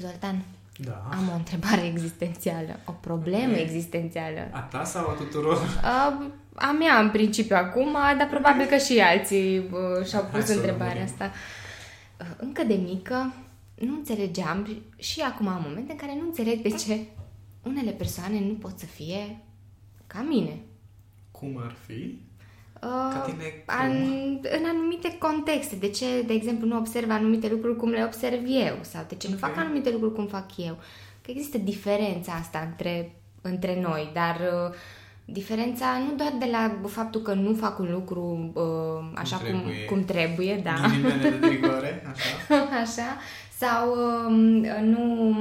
Zoltan, Da. am o întrebare existențială, o problemă Ok. existențială. A ta sau a tuturor? Uh, a mea în principiu acum, dar probabil că și alții uh, și-au Hai pus să o întrebarea lămurim. asta. Uh, încă de mică nu înțelegeam și acum am momente în care nu înțeleg de ce unele persoane nu pot să fie ca mine. Cum ar fi? Uh, Ca tine cum? An, în anumite contexte. De ce, de exemplu, nu observ anumite lucruri cum le observ eu? Sau de ce nu Ok. fac anumite lucruri cum fac eu? Că există diferența asta între, între noi, dar uh, diferența nu doar de la faptul că nu fac un lucru uh, așa cum, trebuie. cum trebuie, da. Ghilimele de rigoare, așa. așa, sau um, nu,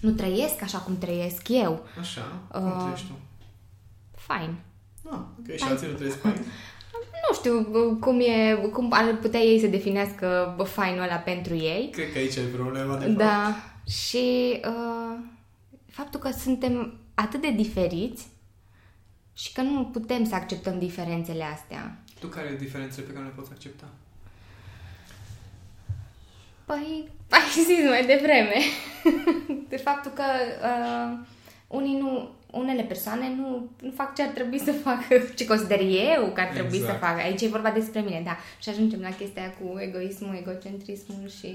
nu trăiesc așa cum trăiesc eu. Așa, cum Uh, trăiești tu? Fine. Ah, ok, și Hai. alții nu trăiesc fain? Nu știu uh, cum, e, cum ar putea ei să definească bă, fainul ăla pentru ei. Cred că aici e problema, de fapt. Da. Și uh, faptul că suntem atât de diferiți și că nu putem să acceptăm diferențele astea. Tu care e diferențele pe care le poți accepta? Păi, ai zis mai devreme. de faptul că uh, unii nu, unele persoane nu, nu fac ce ar trebui să facă, ce consider eu că ar trebui Exact. să facă. Aici e vorba despre mine, da. Și ajungem la chestia aia cu egoismul, egocentrismul și...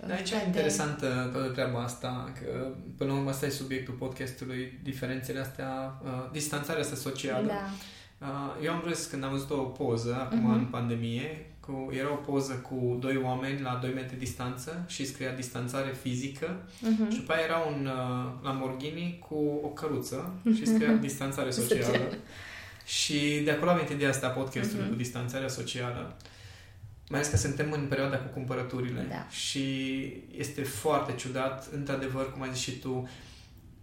uh, Da, aici toate- e interesantă toată treaba asta, că până la urmă asta e subiectul podcastului, diferențele astea, uh, distanțarea asta socială. Da. Uh, eu am râs când am văzut o poză, acum Mhm. în pandemie, cu, era o poză cu doi oameni la 2 metri distanță și scria distanțare fizică Mhm. și după aia era un uh, Lamborghini cu o căruță și scria distanțare socială. Socială. și de acolo am venit ideea asta a podcastului Mhm. cu distanțarea socială. Mai ales că suntem în perioada cu cumpărăturile Da. și este foarte ciudat, într-adevăr, cum ai zis și tu,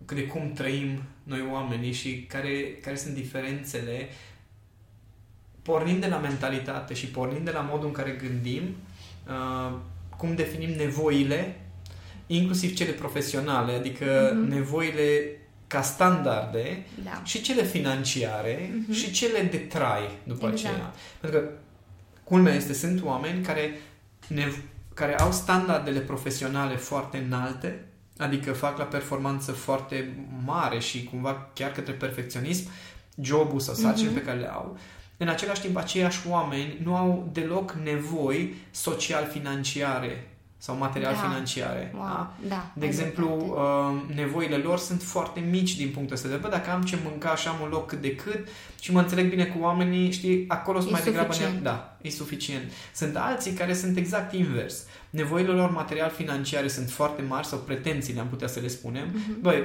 cât de cum trăim noi oamenii și care, care sunt diferențele pornind de la mentalitate și pornind de la modul în care gândim, uh, cum definim nevoile, inclusiv cele profesionale, adică Mhm. nevoile ca standarde Da. și cele financiare Mhm. și cele de trai după Exact. aceea. Pentru că culmea este, sunt oameni care, ne, care au standardele profesionale foarte înalte, adică fac la performanță foarte mare și cumva chiar către perfecționism jobul sau sarcinile Mhm. pe care le au. În același timp, aceiași oameni nu au deloc nevoi social-financiare sau material-financiare. Wow. Da? Da. De ai exemplu, dreptate. uh, nevoile lor sunt foarte mici din punctul ăsta de vedere. Bă, dacă am ce mânca și am un loc cât de cât și mă înțeleg bine cu oamenii, știi, acolo sunt E mai degrabă... suficient. Ne- da, e suficient. Sunt alții care sunt exact invers. Nevoile lor material-financiare sunt foarte mari sau pretențiile, am putea să le spunem. Mhm. Băi,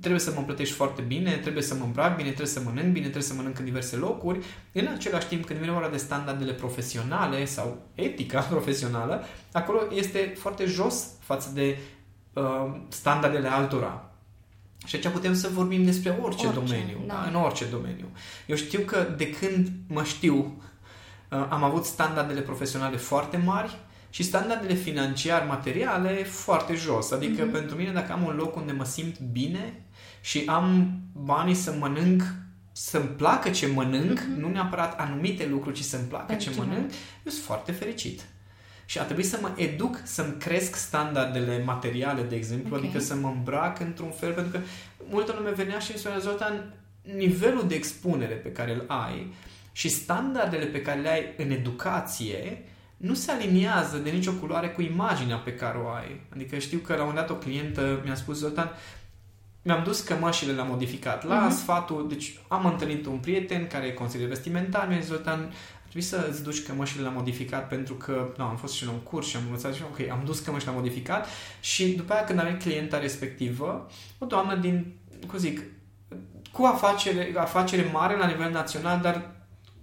trebuie să mă plătești foarte bine, trebuie să mă îmbrac bine, trebuie să mănânc bine, trebuie să mănânc în diverse locuri. În același timp, când vine vorba de standardele profesionale sau etica profesională, acolo este foarte jos față de uh, standardele altora. Și aici putem să vorbim despre orice, Orice, domeniu, da. da. în orice domeniu. Eu știu că de când mă știu, uh, am avut standardele profesionale foarte mari și standardele financiar materiale foarte jos. Adică Mhm. pentru mine, dacă am un loc unde mă simt bine și am banii să mănânc să-mi placă ce mănânc, Mhm. nu neapărat anumite lucruri, ci să-mi placă Pentru ce ce mănânc, eu sunt foarte fericit. Și a trebuit să mă educ să-mi cresc standardele materiale, de exemplu, Ok. adică să mă îmbrac într-un fel, pentru că multă lume venea și îmi spunea, Zoltan, nivelul de expunere pe care îl ai și standardele pe care le ai în educație nu se aliniază de nicio culoare cu imaginea pe care o ai. Adică știu că la un moment dat o clientă mi-a spus, Zoltan, mi-am dus cămășile la modificat. La Mhm. sfatul, deci am întâlnit un prieten care e consilier vestimentar, mi-a zis, Zoltan, ar trebui să îți duci cămășile la modificat pentru că, nu, am fost și la un curs și am învățat și ok, am dus cămăși la modificat și după aia când a venit clienta respectivă, o doamnă din, cum zic, cu afacere, afacere mare la nivel național, dar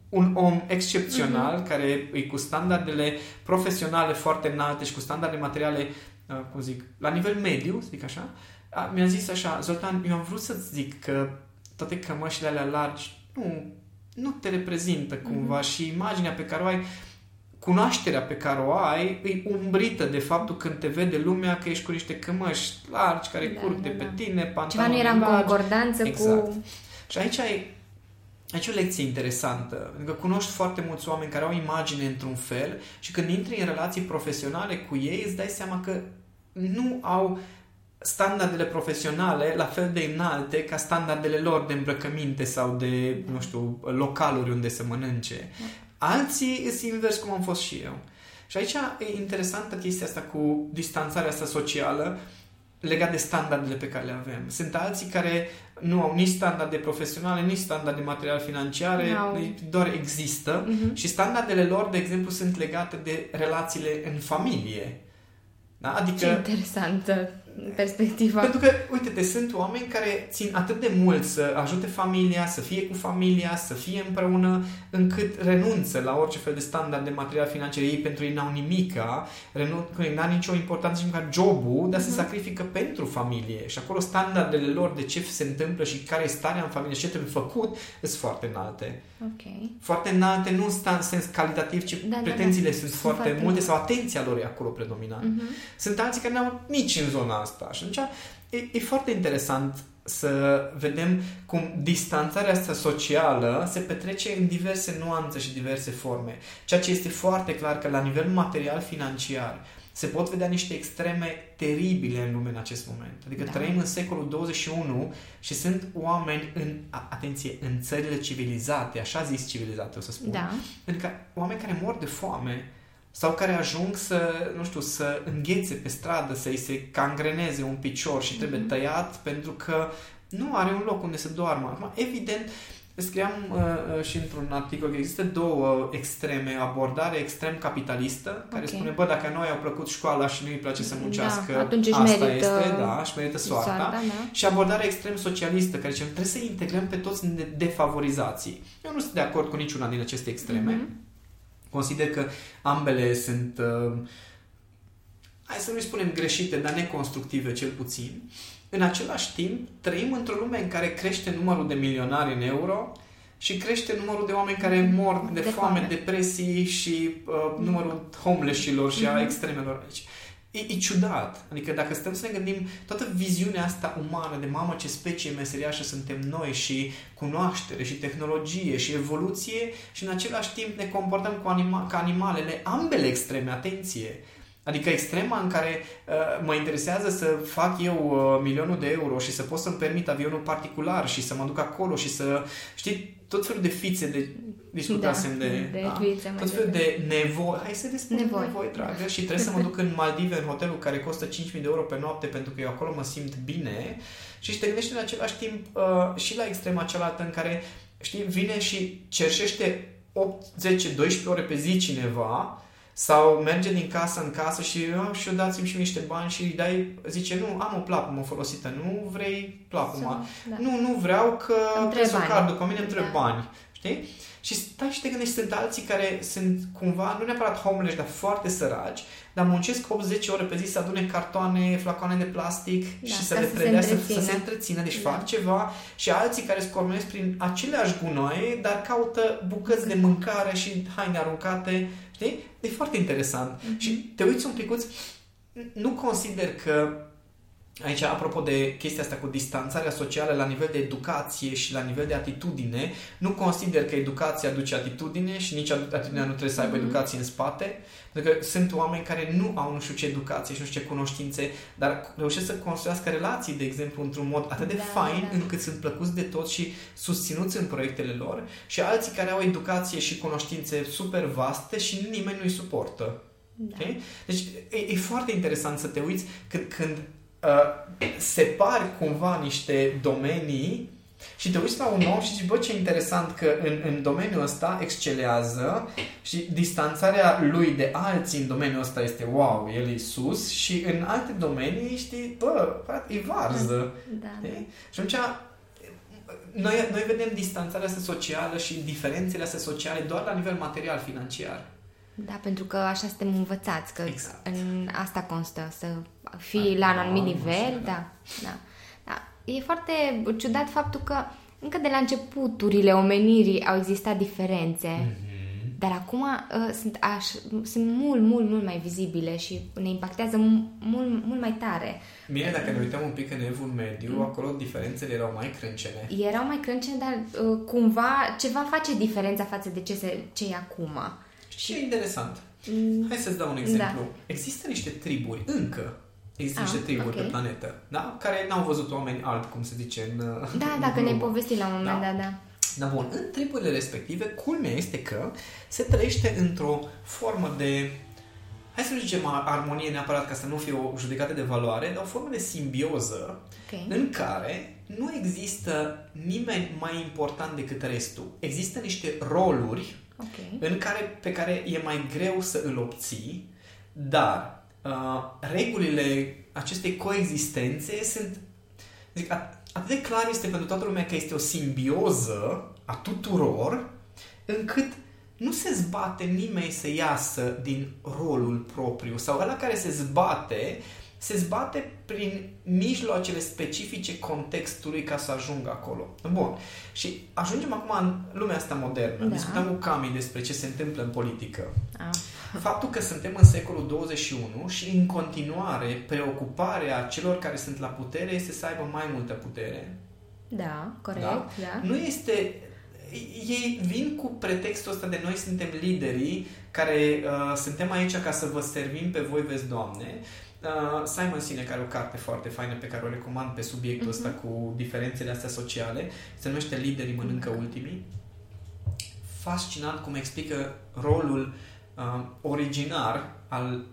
un om excepțional Mhm. care e cu standardele profesionale foarte înalte și cu standarde materiale, uh, cum zic, la nivel mediu, să zic așa, a, mi-a zis așa, Zoltan, eu am vrut să-ți zic că toate cămășile alea largi nu, nu te reprezintă cumva și imaginea pe care o ai, cunoașterea pe care o ai, e umbrită de faptul când te vede lumea că ești cu niște cămăși largi care Da, curg da, de pe da. tine, Ceva pantaloni nu era în largi. concordanță Exact. cu... Și aici e, aici e o lecție interesantă, pentru că cunoști foarte mulți oameni care au imagine într-un fel și când intri în relații profesionale cu ei îți dai seama că nu au standardele profesionale la fel de înalte ca standardele lor de îmbrăcăminte sau de, nu știu, localuri unde să mănânce. Alții sunt invers cum am fost și eu. Și aici e interesantă chestia asta cu distanțarea asta socială legat de standardele pe care le avem. Sunt alții care nu au nici standarde profesionale, nici standarde material financiare, N-au. doar există Mhm. și standardele lor, de exemplu, sunt legate de relațiile în familie. Da? Ce Adică interesantă perspectiva. pentru că, uite-te, sunt oameni care țin atât de mult să ajute familia, să fie cu familia, să fie împreună, încât renunță la orice fel de standard de material financiar. Ei pentru ei n-au nimica, renunță, n-au nicio importanță nici măcar jobul, dar se sacrifică pentru familie. Și acolo standardele lor de ce se întâmplă și care e starea în familie și ce trebuie făcut, sunt foarte înalte. Ok. Foarte înalte, nu în sens calitativ, ci Da, da, pretențiile da. sunt, Sunt foarte, foarte multe multe. sau atenția lor e acolo predominantă. Mhm. Sunt alții care n-au nici în zona asta. Și atunci e, e foarte interesant să vedem cum distanțarea asta socială se petrece în diverse nuanțe și diverse forme. Ceea ce este foarte clar că la nivel material financiar se pot vedea niște extreme teribile în lume în acest moment. Adică Da. trăim în secolul 21 și sunt oameni în, a- atenție, în țările civilizate, așa zis civilizate o să spun, Da. Adică oameni care mor de foame sau care ajung să, nu știu, să înghețe pe stradă, să-i se cangreneze un picior și trebuie Mhm. tăiat pentru că nu are un loc unde să doarmă. Acum, evident, scriam uh, uh, și într-un articol că există două extreme, abordare extrem capitalistă, care Ok. spune, bă, dacă noi au plăcut școala și nu îi place să muncească, Da, atunci își asta merită este, da, își merită soarta. Soarta, da. Și abordarea extrem socialistă, care zice, trebuie să integrăm pe toți în de- defavorizații. Eu nu sunt de acord cu niciuna din aceste extreme. Mhm. Consider că ambele sunt, uh, hai să nu spunem greșite, dar neconstructive cel puțin. În același timp, trăim într-o lume în care crește numărul de milionari în euro și crește numărul de oameni care mor de, De foame, foame. depresii și uh, numărul homeless-ilor și a Mhm. extremelor aici. E, e ciudat. Adică dacă stăm să ne gândim toată viziunea asta umană de mamă ce specie meseriașă suntem noi și cunoaștere și tehnologie și evoluție și în același timp ne comportăm cu anima- ca animalele, ambele extreme, atenție. Adică extrema în care uh, mă interesează să fac eu uh, milionul de euro și să pot să-mi permit avionul particular și să mă duc acolo și să, știi, tot felul de fițe de discutasem Da, de, de da, vițe mai tot felul devreme. de nevoi. Hai să despre nevoi. Nevoi. nevoi, dragă, și trebuie să mă duc în Maldive, în hotelul care costă 5.000 de euro pe noapte pentru că eu acolo mă simt bine și te gândești în același timp uh, și la extrema cealaltă în care, știi, vine și cerșește 8, 10, 12 ore pe zi cineva sau merge din casă în casă și oh, și eu dați-mi și niște bani și îi dai, zice, nu, am o plapumă folosită, nu vrei plapuma. Da. Nu, nu vreau că Îmi trebuie trebuie să o bani. car după mine, îmi trebuie Da. bani. Știi? Și stai și te gândești, sunt alții care sunt cumva, nu neapărat homeless, dar foarte săraci, dar muncesc 8-10 ore pe zi să adune cartoane, flacoane de plastic Da, și să ca le să se predea, să, să întrețină. se întrețină, deci Da. fac ceva și alții care scormenesc prin aceleași gunoaie, dar caută bucăți de mâncare și haine aruncate, știi? E foarte interesant. Mhm. Și te uiți un picuț, nu consider că Aici, apropo de chestia asta cu distanțarea socială la nivel de educație și la nivel de atitudine, nu consider că educația aduce atitudine și nici atitudinea nu trebuie să aibă Mhm. educație în spate, pentru că sunt oameni care nu au nu știu ce educație și nu știu ce cunoștințe, dar reușesc să construiască relații, de exemplu, într-un mod atât de Da, fain da. încât sunt plăcuți de toți și susținuți în proiectele lor și alții care au educație și cunoștințe super vaste și nimeni nu-i suportă. Da. Okay? Deci e, e foarte interesant să te uiți când, când uh, separi cumva niște domenii și te uiți la un om și zici, bă, ce interesant că în, în domeniul ăsta excelează și distanțarea lui de alții în domeniul ăsta este wow, el e sus și în alte domenii știi, bă, frate, e varză. Da, da. Știi? Și atunci noi, noi vedem distanțarea asta socială și diferențele astea sociale doar la nivel material, financiar. Da, pentru că așa suntem învățați, că Exact. în asta constă, să fii Ah, la un anumit ah, nivel, așa, da, da. da. E foarte ciudat faptul că încă de la începuturile omenirii au existat diferențe, Mhm. dar acum uh, sunt, aș, sunt mult, mult, mult mai vizibile și ne impactează mu- mult, mult mai tare. Bine, dacă ne uităm un pic în evul mediu, acolo diferențele erau mai crâncene. Erau mai crâncene, dar uh, cumva ceva face diferența față de ce, se, ce e acum. Și ce e interesant? Mm, Hai să-ți dau un exemplu. Există niște triburi încă Există niște Ah, triburi ok. pe planetă, da? Care n-au văzut oameni albi, cum se zice în... Da, în dacă ne glumă. povesti la un moment Da. dat, da. Dar bun, în triburile respective, culmea este că se trăiește într-o formă de, hai să nu zicem a- armonie neapărat ca să nu fie o judecată de valoare, dar o formă de simbioză Ok. în care nu există nimeni mai important decât restul. Există niște roluri Ok. în care, pe care e mai greu să îl obții, dar uh, regulile acestei coexistențe sunt zic, at- atât de clar este pentru toată lumea că este o simbioză a tuturor, încât nu se zbate nimeni să iasă din rolul propriu sau ăla care se zbate se zbate prin mijloacele specifice contextului ca să ajungă acolo. Bun. Și ajungem acum în lumea asta modernă. Da. Discutăm cu Cami despre ce se întâmplă în politică. Ah. Faptul că suntem în secolul 21 și în continuare preocuparea celor care sunt la putere este să aibă mai multă putere. Da, corect, Da? da. Nu este... Ei vin cu pretextul ăsta de noi suntem liderii care uh, suntem aici ca să vă servim pe voi, vezi, Doamne. Uh, Simon Sinek are o carte foarte faină pe care o recomand pe subiectul ăsta Mhm. cu diferențele astea sociale. Se numește Liderii mănâncă ultimii. Fascinant cum explică rolul uh, originar al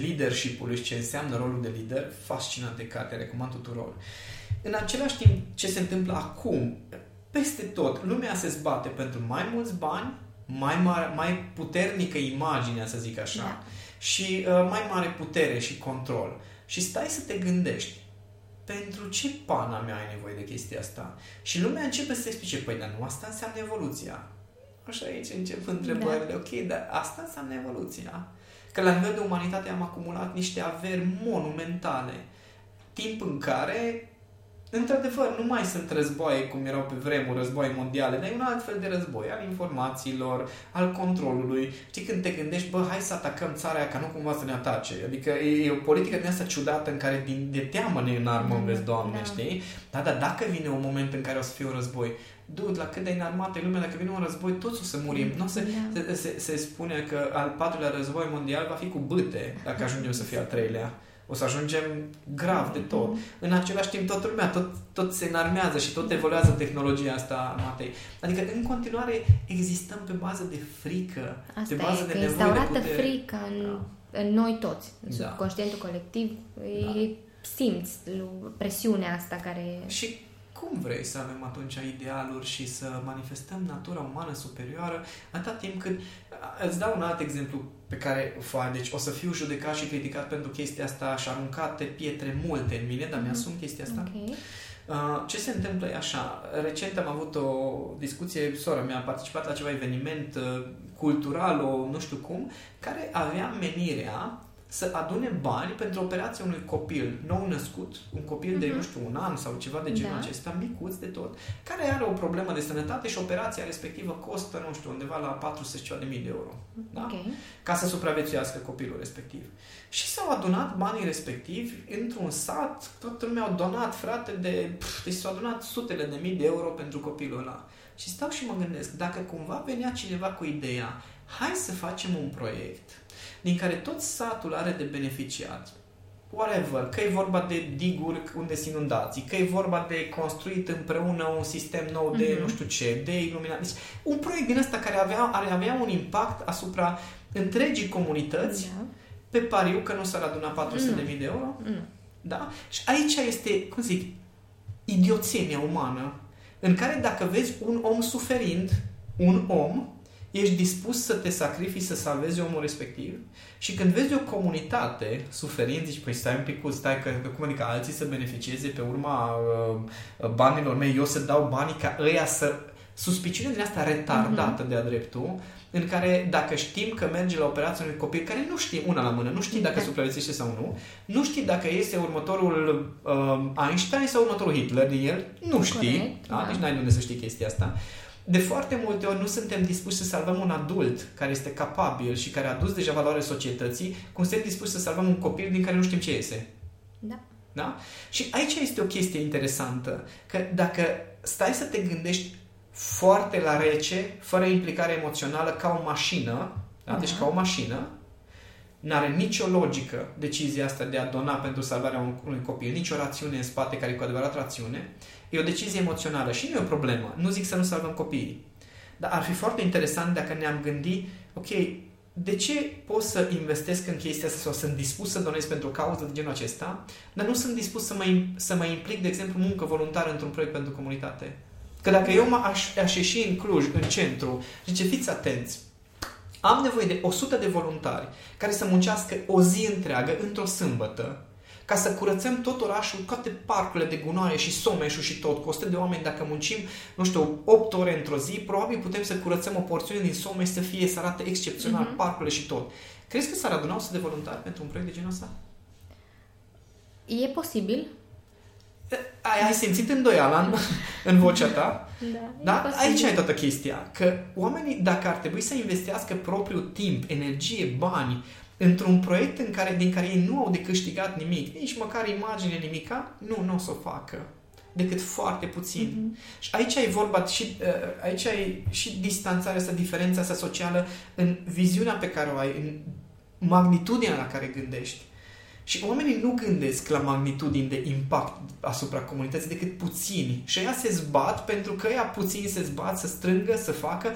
leadership-ului și ce înseamnă rolul de lider. Fascinant de carte, recomand tuturor. În același timp, ce se întâmplă acum, peste tot, lumea se zbate pentru mai mulți bani, mai, mare, mai puternică imagine, să zic așa, Da. Și uh, mai mare putere și control. Și stai să te gândești, pentru ce pana mea ai nevoie de chestia asta? Și lumea începe să explice, păi, dar nu asta înseamnă evoluția. Așa aici încep întrebările, ok, dar asta înseamnă evoluția. Că la nivel de umanitate am acumulat niște averi monumentale. Timp în care, într-adevăr, nu mai sunt războaie cum erau pe vremuri, războaie mondiale, dar e un alt fel de război, al informațiilor, al controlului. Știi, când te gândești, bă, hai să atacăm țara aia ca nu cumva să ne atace. Adică e, e o politică din asta ciudată în care din, de teamă ne înarmăm, Da, vezi, Doamne, da. știi? Da, dar dacă vine un moment în care o să fie un război, dude, la cât de înarmată e lumea, dacă vine un război, toți o să murim. Nu o să, Da. se, se, se spune că al patrulea război mondial va fi cu bâte, dacă ajungem să fie al treilea. O să ajungem grav de tot. În același timp, toată lumea, tot, tot se înarmează și tot evoluează tehnologia asta, Matei. Adică, în continuare, existăm pe bază de frică, Asta pe bază e, de că nevoie de instaurată putere. frica în, Da. în noi toți, în Da. subconștientul colectiv. Da. E, simți lu- presiunea asta care... Și cum vrei să avem atunci idealuri și să manifestăm natura umană superioară atâta timp cât... Îți dau un alt exemplu pe care o fac. Deci o să fiu judecat și criticat pentru chestia asta și aruncate pietre multe în mine, dar Mhm. mi-asum chestia asta. Ok. Uh, ce se întâmplă e așa. Recent am avut o discuție, sora mea a participat la ceva eveniment uh, cultural, o nu știu cum, care avea menirea să adune bani pentru operația unui copil nou născut, un copil de, Mhm. nu știu, un an sau ceva de genul Da. acesta, micuț de tot, care are o problemă de sănătate și operația respectivă costă, nu știu, undeva la 400 și ceva de mii de euro. Da? Ok. ca să supraviețuiască copilul respectiv. Și s-au adunat banii respectivi într-un sat, toată lumea au donat, frate, de... Pf, deci s-au adunat sutele de mii de euro pentru copilul ăla. Și stau și mă gândesc, dacă cumva venea cineva cu ideea, hai să facem un proiect din care tot satul are de beneficiat, whatever, că e vorba de diguri unde sunt inundații, că e vorba de construit împreună un sistem nou de Mhm. nu știu ce, de iluminat. Deci, un proiect din ăsta care avea, are avea un impact asupra întregii comunități Da. pe pariu că nu s-ar aduna 400 de Nu. mii de euro. Mm. Da? Și aici este, cum zic, idioțenia umană, în care dacă vezi un om suferind, un om, ești dispus să te sacrifici să salvezi omul respectiv și când vezi o comunitate suferind, zici, păi stai un pic, stai că, cum adică alții să beneficieze pe urma uh, banilor mei, eu să dau banii ca ăia să... Suspiciunea din asta retardată de-a dreptul, în care dacă știm că merge la operația unui copil care nu știi una la mână, nu știi dacă Da. supraviețuiește sau nu, nu știi dacă este următorul uh, Einstein sau următorul Hitler din el, nu știi, Corect, da? da. deci n-ai de unde să știi chestia asta. De foarte multe ori nu suntem dispuși să salvăm un adult care este capabil și care a adus deja valoare societății, cum suntem dispuși să salvăm un copil din care nu știm ce iese. Da. Da? Și aici este o chestie interesantă, că dacă stai să te gândești foarte la rece, fără implicare emoțională, ca o mașină, da? Da. deci ca o mașină, N-are nicio logică decizia asta de a dona pentru salvarea unui copil, nicio rațiune în spate care e cu adevărat rațiune. E o decizie emoțională și nu e o problemă. Nu zic să nu salvăm copiii. Dar ar fi foarte interesant dacă ne-am gândit, ok, de ce pot să investesc în chestia asta sau sunt dispus să donez pentru o cauză de genul acesta, dar nu sunt dispus să mă, să mă implic, de exemplu, muncă voluntară într-un proiect pentru comunitate? Că dacă eu mă aș, aș ieși în Cluj, în centru, zice, fiți atenți, am nevoie de 100 de voluntari care să muncească o zi întreagă într-o sâmbătă ca să curățăm tot orașul, toate parcurile de gunoaie și someșul și tot, cu 100 de oameni, dacă muncim, nu știu, 8 ore într-o zi, probabil putem să curățăm o porțiune din someș să fie, să arate excepțional uh-huh. parcurile și tot. Crezi că s-ar aduna 100 de voluntari pentru un proiect de genul ăsta? E posibil. Ai, ai simțit îndoiala în, în vocea ta? Da, da? Aici ai toată chestia. Că oamenii, dacă ar trebui să investească propriul timp, energie, bani, într-un proiect în care, din care ei nu au de câștigat nimic, nici măcar imagine, nimica, nu, nu o să o facă decât foarte puțin. Mm-hmm. Și aici ai vorba și, uh, aici ai și distanțarea asta, diferența asta socială în viziunea pe care o ai, în magnitudinea la care gândești. Și oamenii nu gândesc la magnitudini de impact asupra comunității decât puțini. Și ea se zbat pentru că ea puțini se zbat să strângă, să facă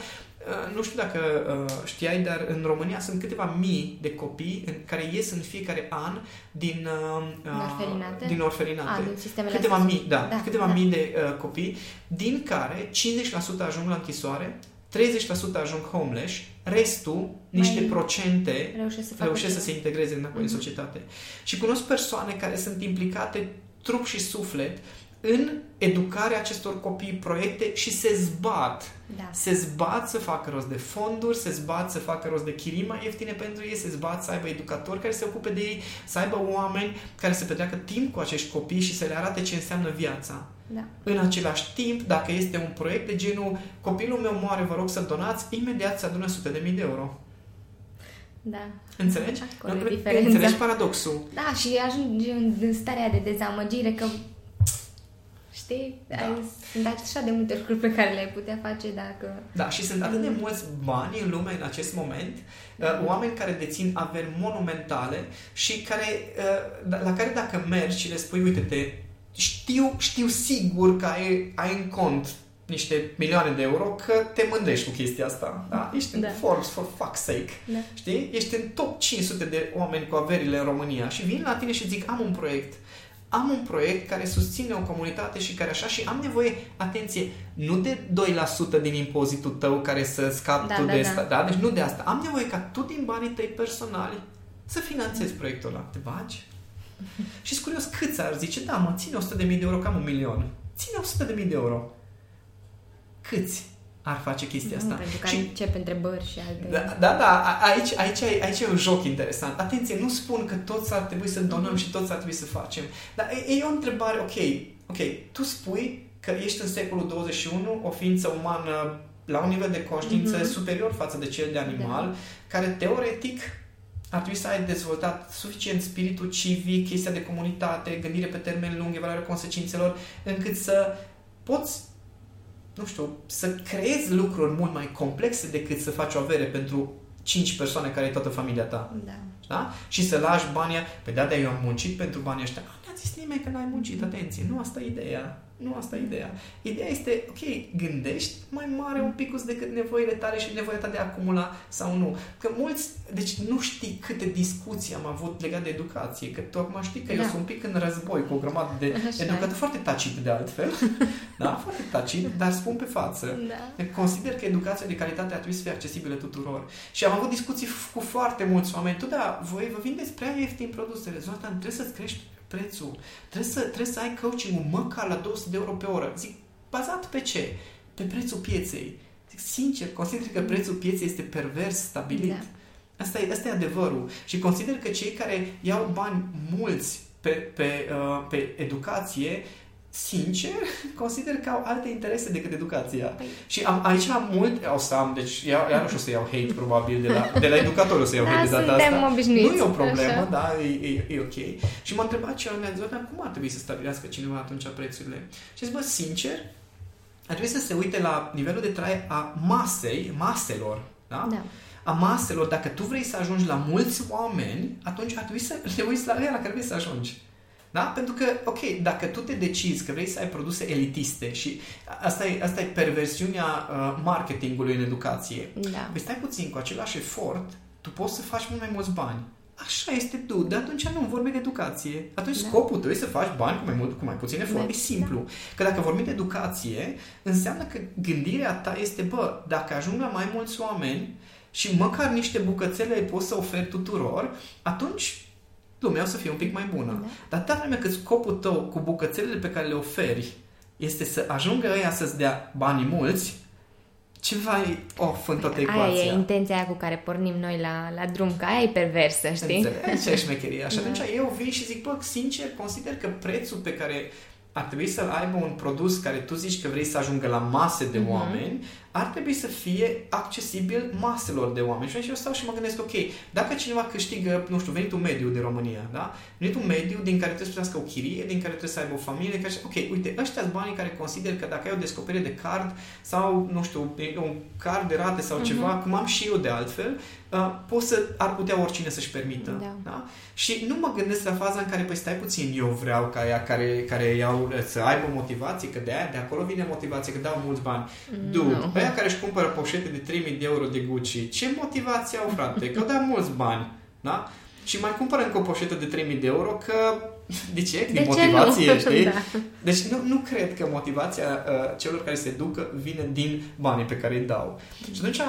Uh, nu știu dacă uh, știai, dar în România sunt câteva mii de copii în, care ies în fiecare an din uh, orfelinate. Din orfelinate. A, din sistemele câteva astea. mii, da, da câteva da. mii de uh, copii, din care 50% ajung la închisoare, 30% ajung homeless, restul, niște Mai procente, reușesc să, reușesc să se integreze înapoi mm-hmm. în mhm. societate. Și cunosc persoane care sunt implicate trup și suflet în educarea acestor copii proiecte și se zbat. Da. Se zbat să facă rost de fonduri, se zbat să facă rost de chirii mai ieftine pentru ei, se zbat să aibă educatori care se ocupe de ei, să aibă oameni care să petreacă timp cu acești copii și să le arate ce înseamnă viața. Da. În același timp, dacă este un proiect de genul copilul meu moare, vă rog să donați, imediat se adună sute de mii de euro. Da. Înțelegi? Acolo Înțelegi paradoxul? Da, și ajungi în starea de dezamăgire că știi? Da. Ai, sunt așa de multe lucruri pe care le-ai putea face dacă... Da, și sunt atât de mm. mulți bani în lume în acest moment, mm. oameni care dețin averi monumentale și care, uh, da, la care dacă mergi și le spui, uite-te, știu, știu sigur că ai, ai în cont niște milioane de euro că te mândrești cu chestia asta. Da? Ești în da. Forbes, for fuck's sake. Da. Știi? Ești în top 500 de oameni cu averile în România și vin la tine și zic, am un proiect am un proiect care susține o comunitate și care așa și am nevoie, atenție, nu de 2% din impozitul tău care să scapi da, tu da, de da. asta, da? Deci nu de asta. Am nevoie ca tu din banii tăi personali să finanțezi proiectul ăla. Te bagi? și sunt curios câți ar zice, da, mă, ține 100.000 de euro, cam un milion. Ține 100.000 de euro. Câți? Ar face chestia asta. Nu, pentru că și... încep întrebări și alte... Da, da, da aici, aici, aici, aici e un joc interesant. Atenție, nu spun că toți ar trebui să donăm mm-hmm. și toți ar trebui să facem. Dar e, e o întrebare, ok, ok, tu spui că ești în secolul 21 o ființă umană la un nivel de conștiință mm-hmm. superior față de cel de animal, da. care teoretic ar trebui să ai dezvoltat suficient spiritul civic, chestia de comunitate, gândire pe termen lung, evaluarea consecințelor, încât să poți nu știu, să creezi lucruri mult mai complexe decât să faci o avere pentru 5 persoane care e toată familia ta. Da. da? Și să lași banii, pe da, dar eu am muncit pentru banii ăștia. Nu a zis nimeni că n-ai muncit, atenție, nu asta e ideea. Nu asta e ideea. Ideea este, ok, gândești mai mare un pic decât nevoile tale și nevoia ta de a acumula sau nu. Că mulți, deci nu știi câte discuții am avut legat de educație, că tocmai știi că da. eu sunt un pic în război cu o grămadă de educatori foarte tacit de altfel, da, foarte tacit, dar spun pe față. Da. Consider că educația de calitate ar trebui să fie accesibilă tuturor. Și am avut discuții cu foarte mulți oameni. Tu da, voi vă vindeți prea ieftin produsele. Zoltan, trebuie să-ți crești prețul. Trebuie să, trebuie să ai coaching-ul măcar la 200 de euro pe oră. Zic, bazat pe ce? Pe prețul pieței. Zic, sincer, consider că prețul pieței este pervers stabilit. Da. Asta e, asta e adevărul. Și consider că cei care iau bani mulți pe, pe, uh, pe educație sincer, consider că au alte interese decât educația. Păi. Și am, aici am mult, o să am, deci iar, iar nu știu să iau hate probabil de la, de la educator o să iau da, hate de data asta. Obișnuiți, nu e o problemă, așa. da, e, e, e, ok. Și m-a întrebat ce mi-a zis, dar cum ar trebui să stabilească cineva atunci prețurile? Și zic, bă, sincer, ar trebui să se uite la nivelul de trai a masei, maselor, da? da. a maselor, dacă tu vrei să ajungi la mulți oameni, atunci ar trebui să te uiți la ăia la care vrei să ajungi. Da? Pentru că, ok, dacă tu te decizi că vrei să ai produse elitiste și asta e, asta e perversiunea uh, marketingului în educație, Da. păi stai puțin, cu același efort, tu poți să faci mult mai mulți bani. Așa este tu, dar atunci nu vorbim de educație. Atunci Da. scopul tău e să faci bani cu mai mult, cu mai puțin efort. Da. E simplu. Că dacă vorbim de educație, înseamnă că gândirea ta este, bă, dacă ajung la mai mulți oameni și măcar niște bucățele poți să oferi tuturor, atunci lumea o să fie un pic mai bună. Da. Dar atâta vreme cât scopul tău cu bucățelele pe care le oferi este să ajungă ăia să-ți dea banii mulți, ceva e off în toată Aia ecuația. e intenția aia cu care pornim noi la, la drum, că aia e perversă, știi? Înțelegi? Aici e șmecheria. Și Da. atunci eu vin și zic, bă, sincer, consider că prețul pe care ar trebui să-l aibă un produs care tu zici că vrei să ajungă la mase de Mhm. oameni, ar trebui să fie accesibil maselor de oameni. Și atunci eu stau și mă gândesc, ok, dacă cineva câștigă, nu știu, venitul mediu de România, da? Venitul mediu din care trebuie să plătească o chirie, din care trebuie să aibă o familie, care... ok, uite, ăștia sunt banii care consider că dacă ai o descoperire de card sau, nu știu, un card de rate sau ceva, cum am și eu de altfel, uh, poți să, ar putea oricine să-și permită. Da. Da? Și nu mă gândesc la faza în care, păi stai puțin, eu vreau ca ea care, care iau, să aibă motivație, că de aia, de acolo vine motivație, că dau mulți bani. Dude, Nu. Pe aia care își cumpără poșete de 3000 de euro de Gucci, ce motivație au, frate? Că dau mulți bani, da? Și mai cumpără încă o poșetă de 3000 de euro, că de ce? Din De ce motivație, nu? știi? Da. Deci nu, nu cred că motivația uh, celor care se ducă vine din banii pe care îi dau. Și atunci, uh,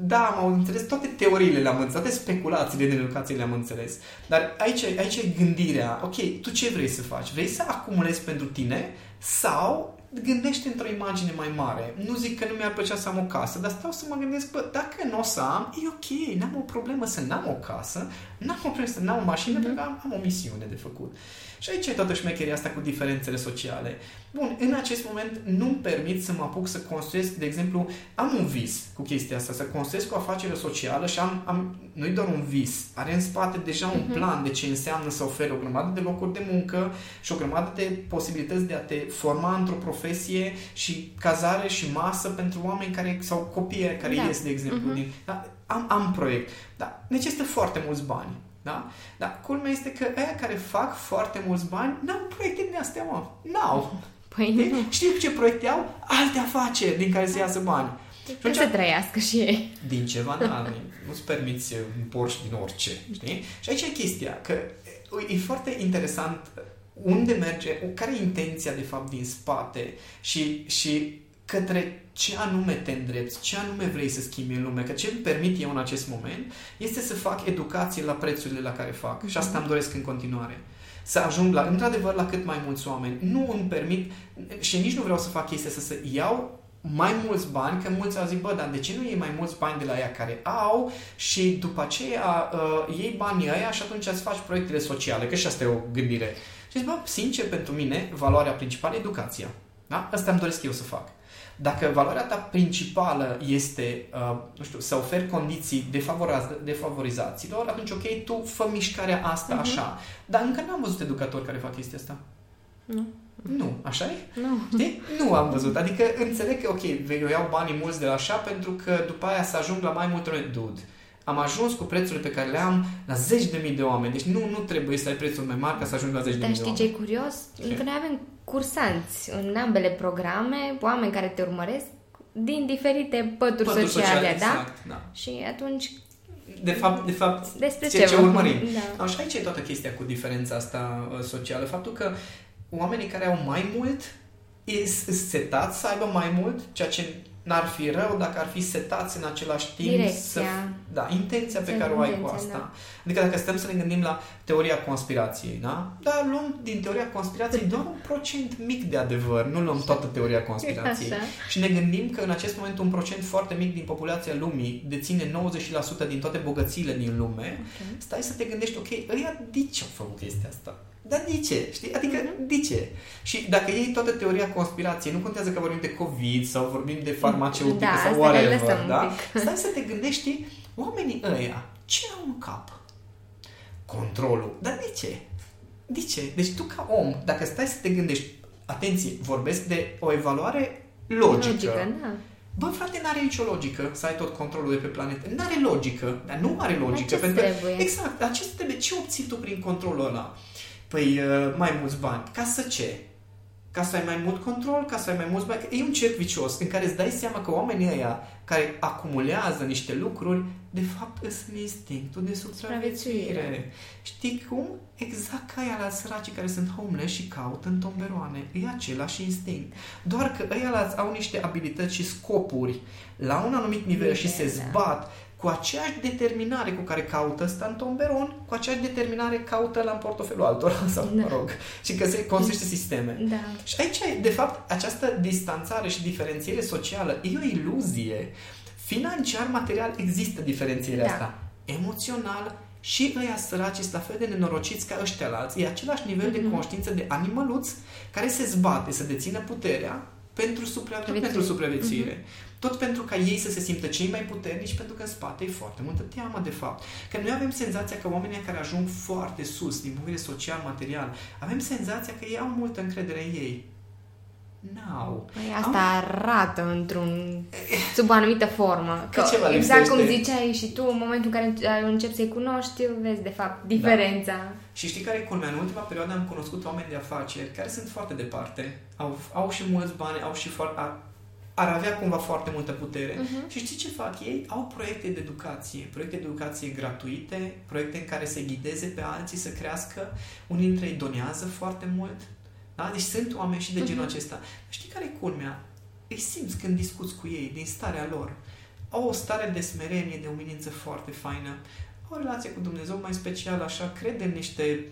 da, am înțeles toate teoriile le-am înțeles, toate speculațiile din educație le-am înțeles. Dar aici, aici e gândirea. Ok, tu ce vrei să faci? Vrei să acumulezi pentru tine sau gândește într-o imagine mai mare. Nu zic că nu mi-ar plăcea să am o casă, dar stau să mă gândesc, bă, dacă nu o să am, e ok, n-am o problemă să n-am o casă, n-am o problemă să n-am o mașină, pentru că am, am o misiune de făcut. Și aici e toată șmecheria asta cu diferențele sociale. Bun, în acest moment nu-mi permit să mă apuc să construiesc, de exemplu, am un vis cu chestia asta, să construiesc o afacere socială și am, am nu-i doar un vis, are în spate deja un plan de ce înseamnă să ofere o grămadă de locuri de muncă și o grămadă de posibilități de a te forma într-o profesie și cazare și masă pentru oameni care, sau copii care Da. ies, de exemplu. Din, da? am, am proiect, dar necesită foarte mulți bani. Da? Dar culmea este că aia care fac foarte mulți bani n-au proiecte din astea, mă. N-au. Păi Știi? nu. Știi ce proiecte au? Alte afaceri din care se iasă bani. Trebuie să trăiască și ei. Din ceva, da, nu-ți permiți un Porsche din orice, știi? Și aici e chestia, că e foarte interesant unde merge, care e intenția, de fapt, din spate și, și către ce anume te îndrepți, ce anume vrei să schimbi în lume, că ce îmi permit eu în acest moment este să fac educație la prețurile la care fac și asta îmi doresc în continuare. Să ajung la, într-adevăr la cât mai mulți oameni. Nu îmi permit și nici nu vreau să fac chestia să, să iau mai mulți bani, că mulți au zis, bă, dar de ce nu iei mai mulți bani de la ea care au și după aceea uh, iei banii ăia și atunci îți faci proiectele sociale, că și asta e o gândire. Și zic, bă, sincer, pentru mine, valoarea principală e educația. Da? Asta îmi doresc eu să fac. Dacă valoarea ta principală este, uh, nu știu, să oferi condiții defavoriz- defavorizaților, atunci ok, tu fă mișcarea asta uh-huh. așa. Dar încă n-am văzut educatori care fac chestia asta. Nu. Nu, așa e? Nu. Știi? Nu am văzut. Adică înțeleg că, ok, eu iau banii mulți de la așa pentru că după aia să ajung la mai multe oameni. Dude, am ajuns cu prețurile pe care le am la zeci de mii de oameni. Deci nu, nu trebuie să ai prețuri mai mari ca să ajungi la zeci de Dar mii de știi ce oameni. e curios? Ce? Că noi avem cursanți în ambele programe, oameni care te urmăresc din diferite pături, Pături sociale, da? exact, da. Și atunci, De fapt, de fapt despre ce, ce, ce vă- urmărim. Da. Așa aici e toată chestia cu diferența asta uh, socială. Faptul că oamenii care au mai mult sunt setați să aibă mai mult, ceea ce n-ar fi rău dacă ar fi setați în același timp Direcția. să... Da, intenția pe Să care o ai cu intenția, asta. da. Adică dacă stăm să ne gândim la teoria conspirației, da? Da, luăm din teoria conspirației doar un procent mic de adevăr, nu luăm toată teoria conspirației. Așa. Și ne gândim că în acest moment un procent foarte mic din populația lumii deține 90% din toate bogățiile din lume, Ok. stai să te gândești, ok, ăia de ce au făcut chestia asta? Dar de ce? Știi? Adică, de ce? Și dacă iei toată teoria conspirației, nu contează că vorbim de COVID sau vorbim de farmaceutică Da, sau asta le whatever, lăsăm un da? pic. Stai să te gândești, știi, oamenii ăia, ce au în cap? Controlul. Dar de ce? De ce? Deci tu ca om, dacă stai să te gândești, atenție, vorbesc de o evaluare logică. Logică, da. Bă, frate, n-are nicio logică să ai tot controlul de pe planetă. N-are logică. Dar nu are logică. ce pentru trebuie? Că, exact. Dar ce trebuie? Ce obții tu prin controlul ăla? Păi, uh, mai mulți bani. Ca să ce? Ca să ai mai mult control, ca să ai mai mulți bani. E un cerc vicios în care îți dai seama că oamenii ăia care acumulează niște lucruri, de fapt sunt instinctul de supraviețuire. Supraviețuire. Știi cum? Exact ca aia la săracii care sunt homeless și caută în tomberoane. E același instinct. Doar că ăia au niște abilități și scopuri la un anumit nivel și se Da. zbat cu aceeași determinare cu care caută ăsta în tomberon, cu aceeași determinare caută la în portofelul altora, sau Da. mă rog, și că se construiește sisteme. Da. Și aici, de fapt, această distanțare și diferențiere socială e o iluzie. Financiar, material, există diferențierea Da. asta. Emoțional, și ăia săraci sunt la fel de nenorociți ca ăștia la alții. E același nivel de Mhm. conștiință de animăluț care se zbate să dețină puterea pentru, supra, tot Supraviețuire. pentru supraviețuire. Tot pentru ca ei să se simtă cei mai puternici, pentru că în spate e foarte multă teamă, de fapt. Că noi avem senzația că oamenii care ajung foarte sus, din punct de vedere social, material, avem senzația că ei au multă încredere în ei. N-au. Păi asta arată într-un sub o anumită formă. Că ceva exact cum lipsește. ziceai și tu, în momentul în care începi să-i cunoști, vezi de fapt diferența. Și știi care e culmea? În ultima perioadă am cunoscut oameni de afaceri care sunt foarte departe. Au, au și mulți bani, au și foarte, ar, ar avea cumva foarte multă putere. Mhm. Și știi ce fac ei? Au proiecte de educație, proiecte de educație gratuite, proiecte în care se ghideze pe alții să crească. Unii dintre ei donează foarte mult. Da? Deci sunt oameni și de genul Mhm. acesta. Știi care e culmea? Îi simți când discuți cu ei, din starea lor. Au o stare de smerenie, de umilință foarte faină. Au o relație cu Dumnezeu mai special, așa, cred în niște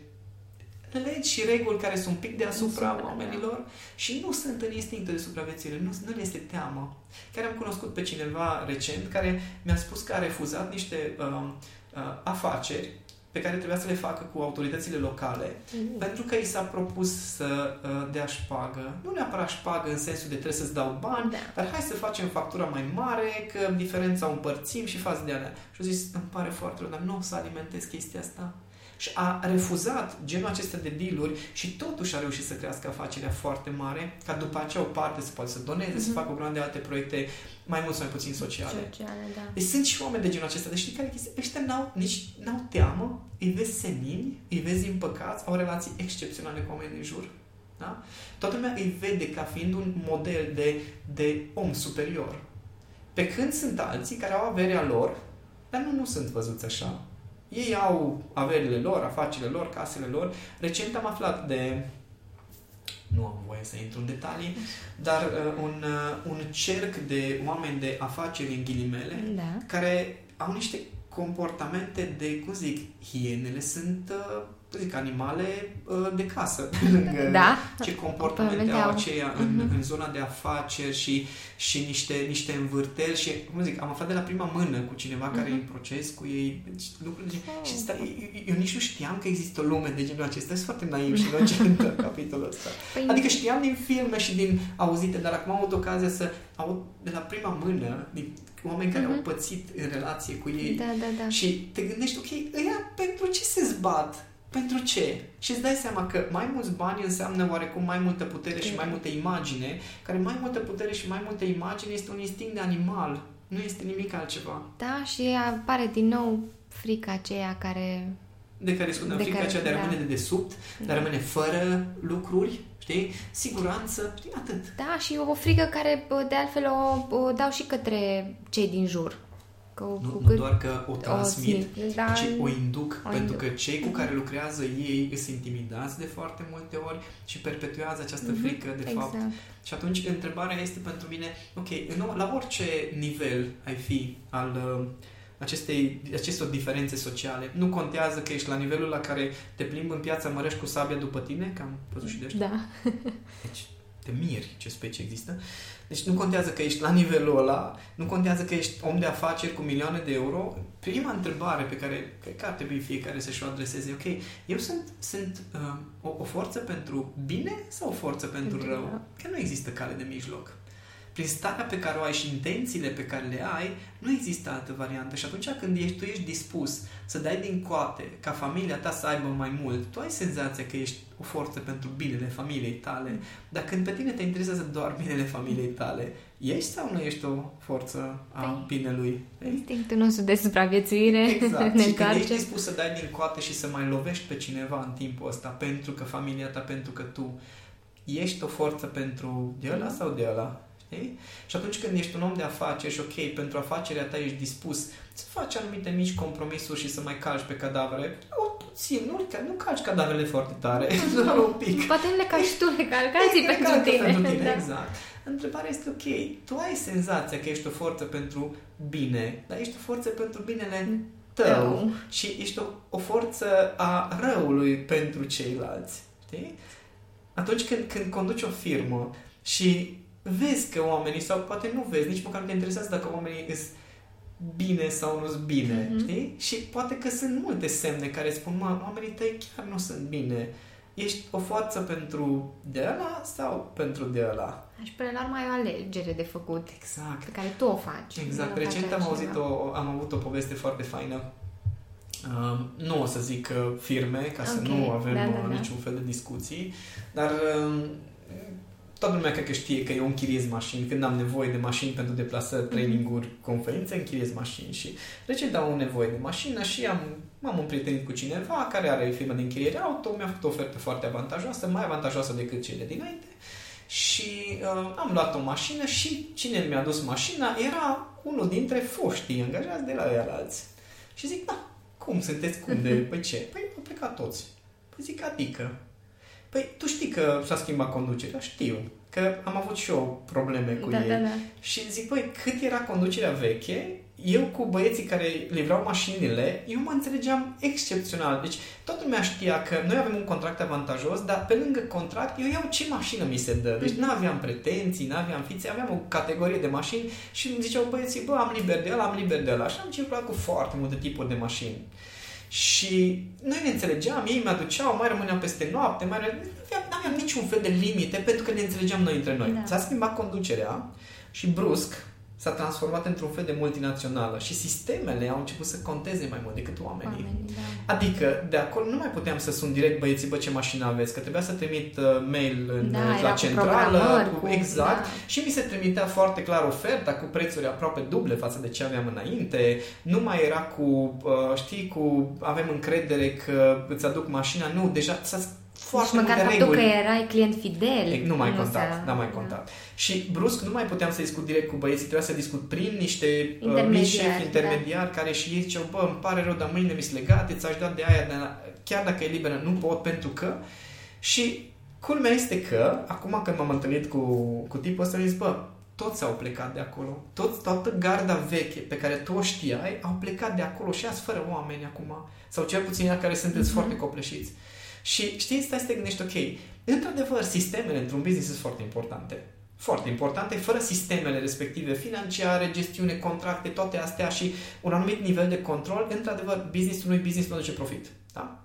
legi și reguli care sunt un pic deasupra Deasupra, oamenilor și nu sunt în instinctul de supraviețuire, nu, nu le este teamă. Chiar am cunoscut pe cineva recent care mi-a spus că a refuzat niște uh, uh, afaceri pe care trebuia să le facă cu autoritățile locale pentru că i s-a propus să uh, dea șpagă. Nu neapărat șpagă în sensul de trebuie să-ți dau bani, Da. dar hai să facem factura mai mare, că diferența o împărțim și faci de alea. Și a zis, îmi pare foarte rău, dar nu o să alimentez chestia asta. Și a refuzat genul acesta de dealuri și totuși a reușit să crească afacerea foarte mare, ca după aceea o parte să poată să doneze, să Mhm. facă o grămadă de alte proiecte mai mult sau mai puțin sociale. Sociale, da. Deci sunt și oameni de genul acesta. Deci știi care e chestia? Ăștia n-au, nici n-au teamă, îi vezi senini, îi vezi împăcați, au relații excepționale cu oamenii din jur. Da? Toată lumea îi vede ca fiind un model de, de om superior. Pe când sunt alții care au averea lor, dar nu, nu sunt văzuți așa. Ei au averile lor, afacerile lor, casele lor. Recent am aflat de nu am voie să intru în detalii, dar uh, un, uh, un cerc de oameni de afaceri în ghilimele Da. care au niște comportamente de, cum zic, hienele sunt, uh, cum zic, animale uh, de casă. Lângă Da. Ce comportamente Comportamente au au. aceia în, Mhm. în zona de afaceri și, și niște, niște învârteli și, cum zic, am aflat de la prima mână cu cineva care e în Mhm. proces cu ei, deci lucruri de, Oh. și stai, eu, eu nici nu știam că există o lume de genul acesta, sunt foarte naiv și inocent în capitolul ăsta. Păi, Adică știam din filme și din auzite, dar acum am avut ocazia să aud de la prima mână din oameni care Mhm. au pățit în relație cu ei Da, da, da. și te gândești, ok, ăia pentru ce se zbat? Pentru ce? Și îți dai seama că mai mulți bani înseamnă oarecum mai multă putere și mai multă imagine, care mai multă putere și mai multă imagine este un instinct de animal, nu este nimic altceva. Da, și apare din nou frica aceea care... De care spuneam, De frica care- aceea de a da. rămâne de desubt, de a rămâne fără lucruri, știi? Siguranță, știi, atât. Da, și o frică care bă, de altfel o, o dau și către cei din jur. Că, Nu, cu nu cât doar că o transmit, da, ci o induc, o pentru induc. că cei cu care lucrează ei sunt intimidați de foarte multe ori și perpetuează această Mhm, frică, de fapt. Exact. Și atunci întrebarea este pentru mine, ok, în, la orice nivel ai fi al uh, acestei, acestor diferențe sociale, nu contează că ești la nivelul la care te plimbi în piața mărești cu sabia după tine, că am văzut și de ăștia. Da. Deci te miri ce specie există. Deci nu contează că ești la nivelul ăla, nu contează că ești om de afaceri cu milioane de euro. Prima întrebare pe care cred că ar trebui fiecare să-și o adreseze, ok, eu sunt, sunt uh, o, o forță pentru bine sau o forță pentru Pentru rău? rău. Că nu există cale de mijloc. Prin starea pe care o ai și intențiile pe care le ai, nu există altă variantă. Și atunci când ești, tu ești dispus să dai din coate ca familia ta să aibă mai mult, tu ai senzația că ești o forță pentru binele familiei tale. Dar când pe tine te interesează doar binele familiei tale, ești sau nu ești o forță a păi, binelui? Instinctul nostru de supraviețuire exact. ne și când ești dispus să dai din coate și să mai lovești pe cineva în timpul ăsta pentru că familia ta, pentru că tu ești o forță pentru de ăla sau de ăla? Știi? Și atunci când ești un om de afaceri și ok, pentru afacerea ta ești dispus să faci anumite mici compromisuri și să mai calci pe cadavre, o puțin, nu, nu calci cadavrele foarte tare, doar un pic. Poate nu le calci tu, le calci alții pentru tine. Pentru tine da. Exact. Întrebarea este ok, tu ai senzația că ești o forță pentru bine, dar ești o forță pentru binele tău Rău. și ești o, o forță a răului pentru ceilalți. Știi? Atunci când, când conduci o firmă și vezi că oamenii, sau poate nu vezi, nici măcar nu te interesează dacă oamenii sunt bine sau nu sunt bine, mm-hmm. știi? Și poate că sunt multe semne care spun, mă, oamenii tăi chiar nu sunt bine. Ești o forță pentru de ăla sau pentru de ăla? Și până la urmă ai o alegere de făcut. Exact. Pe care tu o faci. Exact. Recent am auzit o, am avut o poveste foarte faină. Um, nu o să zic uh, firme, ca okay. să nu avem da, da, uh, da. niciun fel de discuții, dar um, toată lumea cred că știe că eu închiriez mașini. Când am nevoie de mașini pentru deplasări, mhm. training-uri, conferințe, închiriez mașini. Și recent am nevoie de mașină și am, m-am împrietenit cu cineva care are firmă de închiriere auto, mi-a făcut o ofertă foarte avantajoasă, mai avantajoasă decât cele dinainte. Și uh, am luat o mașină și cine mi-a dus mașina era unul dintre foștii angajați de la alți. Și zic, da, cum sunteți? Cum de? Păi ce? Păi au plecat toți. Păi zic, adică. Păi tu știi că s-a schimbat conducerea? Știu. Că am avut și eu probleme cu da, ei. Da, da. Și zic, păi, cât era conducerea veche, eu cu băieții care livrau mașinile, eu mă înțelegeam excepțional. Deci toată lumea știa că noi avem un contract avantajos, dar pe lângă contract eu iau ce mașină mi se dă. Deci nu aveam pretenții, nu aveam fițe, aveam o categorie de mașini și îmi ziceau băieții, bă, am liber de ăla, am liber de ăla. Și am circulat cu foarte multe tipuri de mașini. Și noi ne înțelegeam, ei mi-aduceau, mai rămâneam peste noapte, mai rămâneam, nu aveam niciun fel de limite pentru că ne înțelegeam noi între noi. Da. S-a schimbat conducerea și brusc s-a transformat într-un fel de multinațională și sistemele au început să conteze mai mult decât oamenii. oamenii da. Adică, de acolo nu mai puteam să sun direct băieții, bă, ce mașină aveți, că trebuia să trimit uh, mail în, da, la centrală, cu, exact, da. și mi se trimitea foarte clar oferta cu prețuri aproape duble față de ce aveam înainte, nu mai era cu, uh, știi, cu avem încredere că îți aduc mașina, nu, deja s-a foarte deci măcar faptul reguli. că erai client fidel. E, nu mai contat, n-a mai contat. Da. Și brusc nu mai puteam să discut direct cu băieții, trebuia să discut prin niște uh, mici șefi intermediari da. care și ei ziceau, bă, îmi pare rău, dar mâine mi se legate, ți-aș da de aia, de chiar dacă e liberă, nu pot pentru că... Și culmea este că, acum când m-am întâlnit cu, cu tipul ăsta, am zis, bă, toți au plecat de acolo. Toți, toată garda veche pe care tu o știai au plecat de acolo și azi fără oameni acum. Sau cel puțin care sunteți mm-hmm. foarte copleșiți. Și știi, stai să te gândești, ok, într-adevăr, sistemele într-un business sunt foarte importante. Foarte importante, fără sistemele respective, financiare, gestiune, contracte, toate astea și un anumit nivel de control, într-adevăr, businessul unui business nu aduce profit. Da?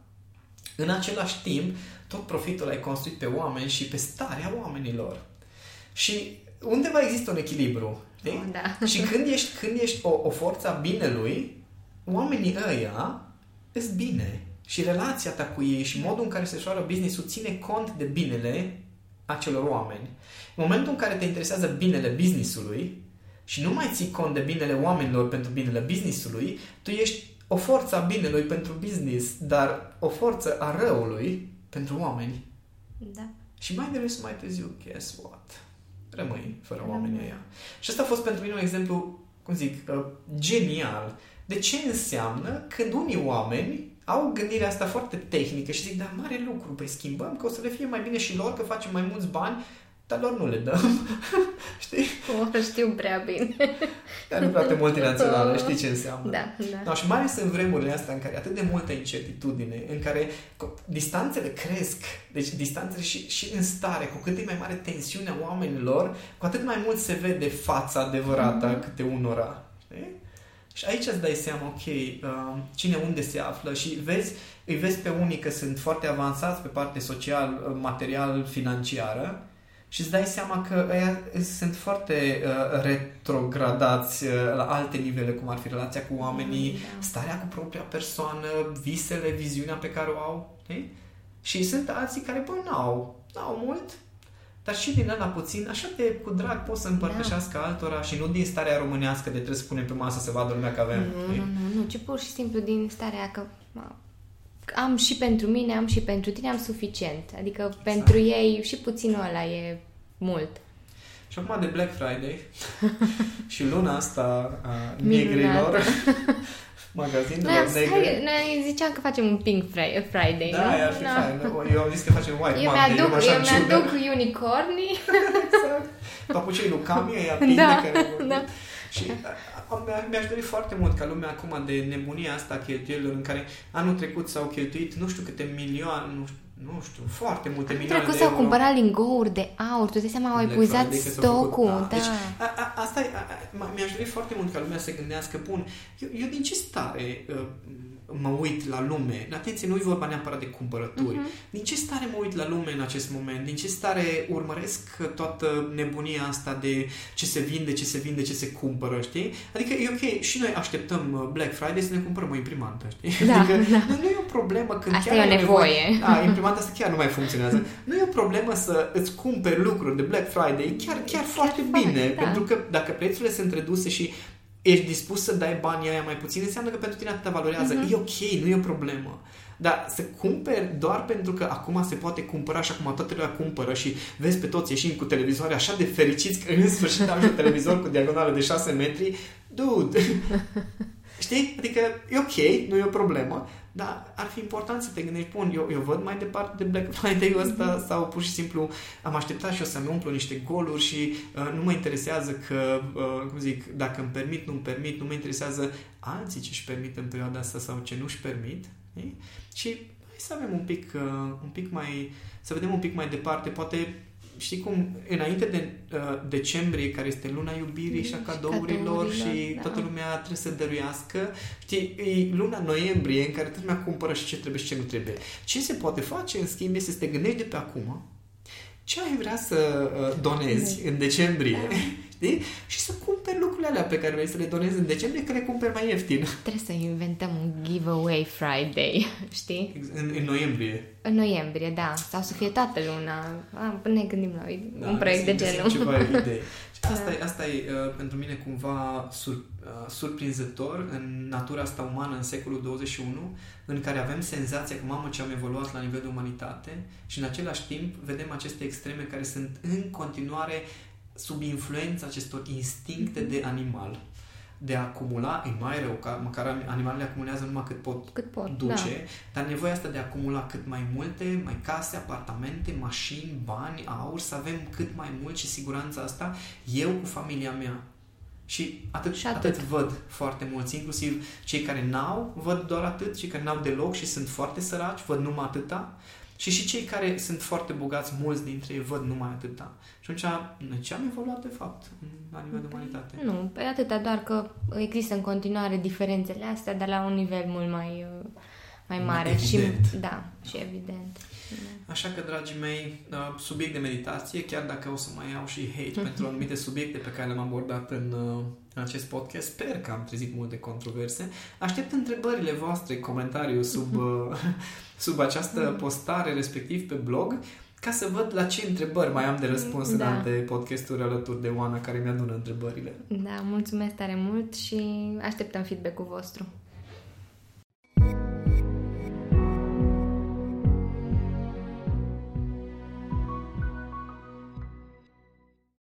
În același timp, tot profitul ai construit pe oameni și pe starea oamenilor. Și undeva există un echilibru. Oh, da. Și când ești, când ești o, o forță a binelui, oamenii ăia îți bine și relația ta cu ei și modul în care se desfășoară business-ul ține cont de binele acelor oameni. În momentul în care te interesează binele businessului și nu mai ții cont de binele oamenilor pentru binele businessului, tu ești o forță a binelui pentru business, dar o forță a răului pentru oameni. Da. Și mai devreme mai târziu, guess what? Rămâi fără oamenii ăia. Și asta a fost pentru mine un exemplu, cum zic, uh, genial. De ce înseamnă când unii oameni au gândirea asta foarte tehnică și zic, da, mare lucru, păi schimbăm, că o să le fie mai bine și lor, că facem mai mulți bani, dar lor nu le dăm. știi? O, știu prea bine. Dar nu foarte multinațională, știi ce înseamnă. Da, da. No, și mai ales în vremurile astea în care atât de multă incertitudine, în care distanțele cresc, deci distanțele și, și în stare, cu cât e mai mare tensiunea oamenilor, cu atât mai mult se vede fața adevărată mm-hmm. câte unora. Știi? Și aici îți dai seama, ok, uh, cine unde se află și vezi, îi vezi pe unii că sunt foarte avansați pe parte social, uh, material, financiară și îți dai seama că ăia sunt foarte uh, retrogradați uh, la alte nivele, cum ar fi relația cu oamenii, da. starea cu propria persoană, visele, viziunea pe care o au. Știi? Și sunt alții care, bă, n-au, n-au mult, dar și din ăla puțin, așa de cu drag pot să împărtășească da. altora și nu din starea românească de trebuie să punem pe masă să vadă lumea că avem. Nu, nu, nu, nu, ci pur și simplu din starea că am și pentru mine, am și pentru tine, am suficient. Adică exact. pentru ei și puținul ăla e mult. Și acum de Black Friday și luna asta a negrilor, magazinelor negre. Noi ziceam că facem un Pink Friday, Da, nu? ar fi no. fain. Eu am zis că facem White eu Monday. Mi-aduc, eu, eu mi-aduc unicornii. exact. Papucei lui Cami, ea pinde da, care da. Și mi-aș dori foarte mult ca lumea acum de nebunia asta cheltuielilor în care anul trecut s-au cheltuit nu știu câte milioane, nu știu, nu știu, foarte multe milioane trecut s-au cumpărat lingouri de aur, tu dai seama, au epuizat stocul. Da. Deci, a, a, asta e, a, mi-aș dori foarte mult ca lumea să gândească, bun, eu, eu din ce stare uh, mă uit la lume. Atenție, nu e vorba neapărat de cumpărături. Uh-huh. Din ce stare mă uit la lume în acest moment? Din ce stare urmăresc toată nebunia asta de ce se vinde, ce se vinde, ce se cumpără, știi? Adică e ok, și noi așteptăm uh, Black Friday să ne cumpărăm o imprimantă, știi? Da, adică da. Nu, nu e o problemă când asta chiar e o nevoie. nevoie. Da, imprimanta asta chiar nu mai funcționează. Nu e o problemă să îți cumperi lucruri de Black Friday, chiar, chiar, chiar foarte bine, da. pentru că dacă prețurile sunt reduse și ești dispus să dai banii aia mai puțin, înseamnă că pentru tine atâta valorează. Uh-huh. E ok, nu e o problemă. Dar să cumperi doar pentru că acum se poate cumpăra și acum toată lumea cumpără și vezi pe toți ieșind cu televizoare așa de fericiți că în sfârșit am un televizor cu diagonală de 6 metri. Dude! Știi? Adică e ok, nu e o problemă, dar ar fi important să te gândești, bun, eu, eu văd mai departe de Black Friday-ul ăsta mm-hmm. sau pur și simplu am așteptat și o să-mi umplu niște goluri și uh, nu mă interesează că, uh, cum zic, dacă îmi permit, nu îmi permit, nu mă interesează alții ce își permit în perioada asta sau ce nu își permit. E? Și hai să avem un pic, uh, un pic mai, să vedem un pic mai departe, poate știi cum, înainte de uh, decembrie, care este luna iubirii și a cadourilor și da. toată lumea trebuie să dăruiască, știi, e luna noiembrie în care toată lumea cumpără și ce trebuie și ce nu trebuie. Ce se poate face, în schimb, este să te gândești de pe acum ce ai vrea să uh, donezi în decembrie da. Știi? Și să cumperi lucrurile alea pe care vrei să le donezi în decembrie, că le cumperi mai ieftin. Trebuie să inventăm un giveaway Friday, știi? În, în noiembrie. În noiembrie, da. Sau să fie toată luna. Ah, ne gândim la da, un proiect de genul. Ceva idei. Asta e, asta e uh, pentru mine cumva sur, uh, surprinzător în natura asta umană în secolul 21, în care avem senzația că, mamă, ce am evoluat la nivel de umanitate și în același timp vedem aceste extreme care sunt în continuare sub influența acestor instincte de animal de a acumula, e mai rău, ca măcar animalele acumulează numai cât pot, cât pot duce, da. dar nevoia asta de a acumula cât mai multe, mai case, apartamente, mașini, bani, aur, să avem cât mai mult și siguranța asta, eu cu familia mea. Și atât, și atât. atât văd foarte mulți, inclusiv cei care n-au, văd doar atât, cei care n-au deloc și sunt foarte săraci, văd numai atâta. Și și cei care sunt foarte bogați, mulți dintre ei văd numai atâta. Și atunci, ce am evoluat de fapt la nivel de umanitate? Nu, pe păi atâta, doar că există în continuare diferențele astea, dar la un nivel mult mai, uh, mai mare. Evident. Și, da, și evident. Așa că, dragii mei, uh, subiect de meditație, chiar dacă o să mai iau și hate pentru anumite subiecte pe care le-am abordat în, uh, în acest podcast, sper că am trezit multe controverse. Aștept întrebările voastre, comentariu sub, sub această postare, respectiv pe blog, ca să văd la ce întrebări mai am de răspuns da. în alte podcasturi alături de Oana care mi-adună întrebările. Da, mulțumesc tare mult și așteptăm feedback-ul vostru.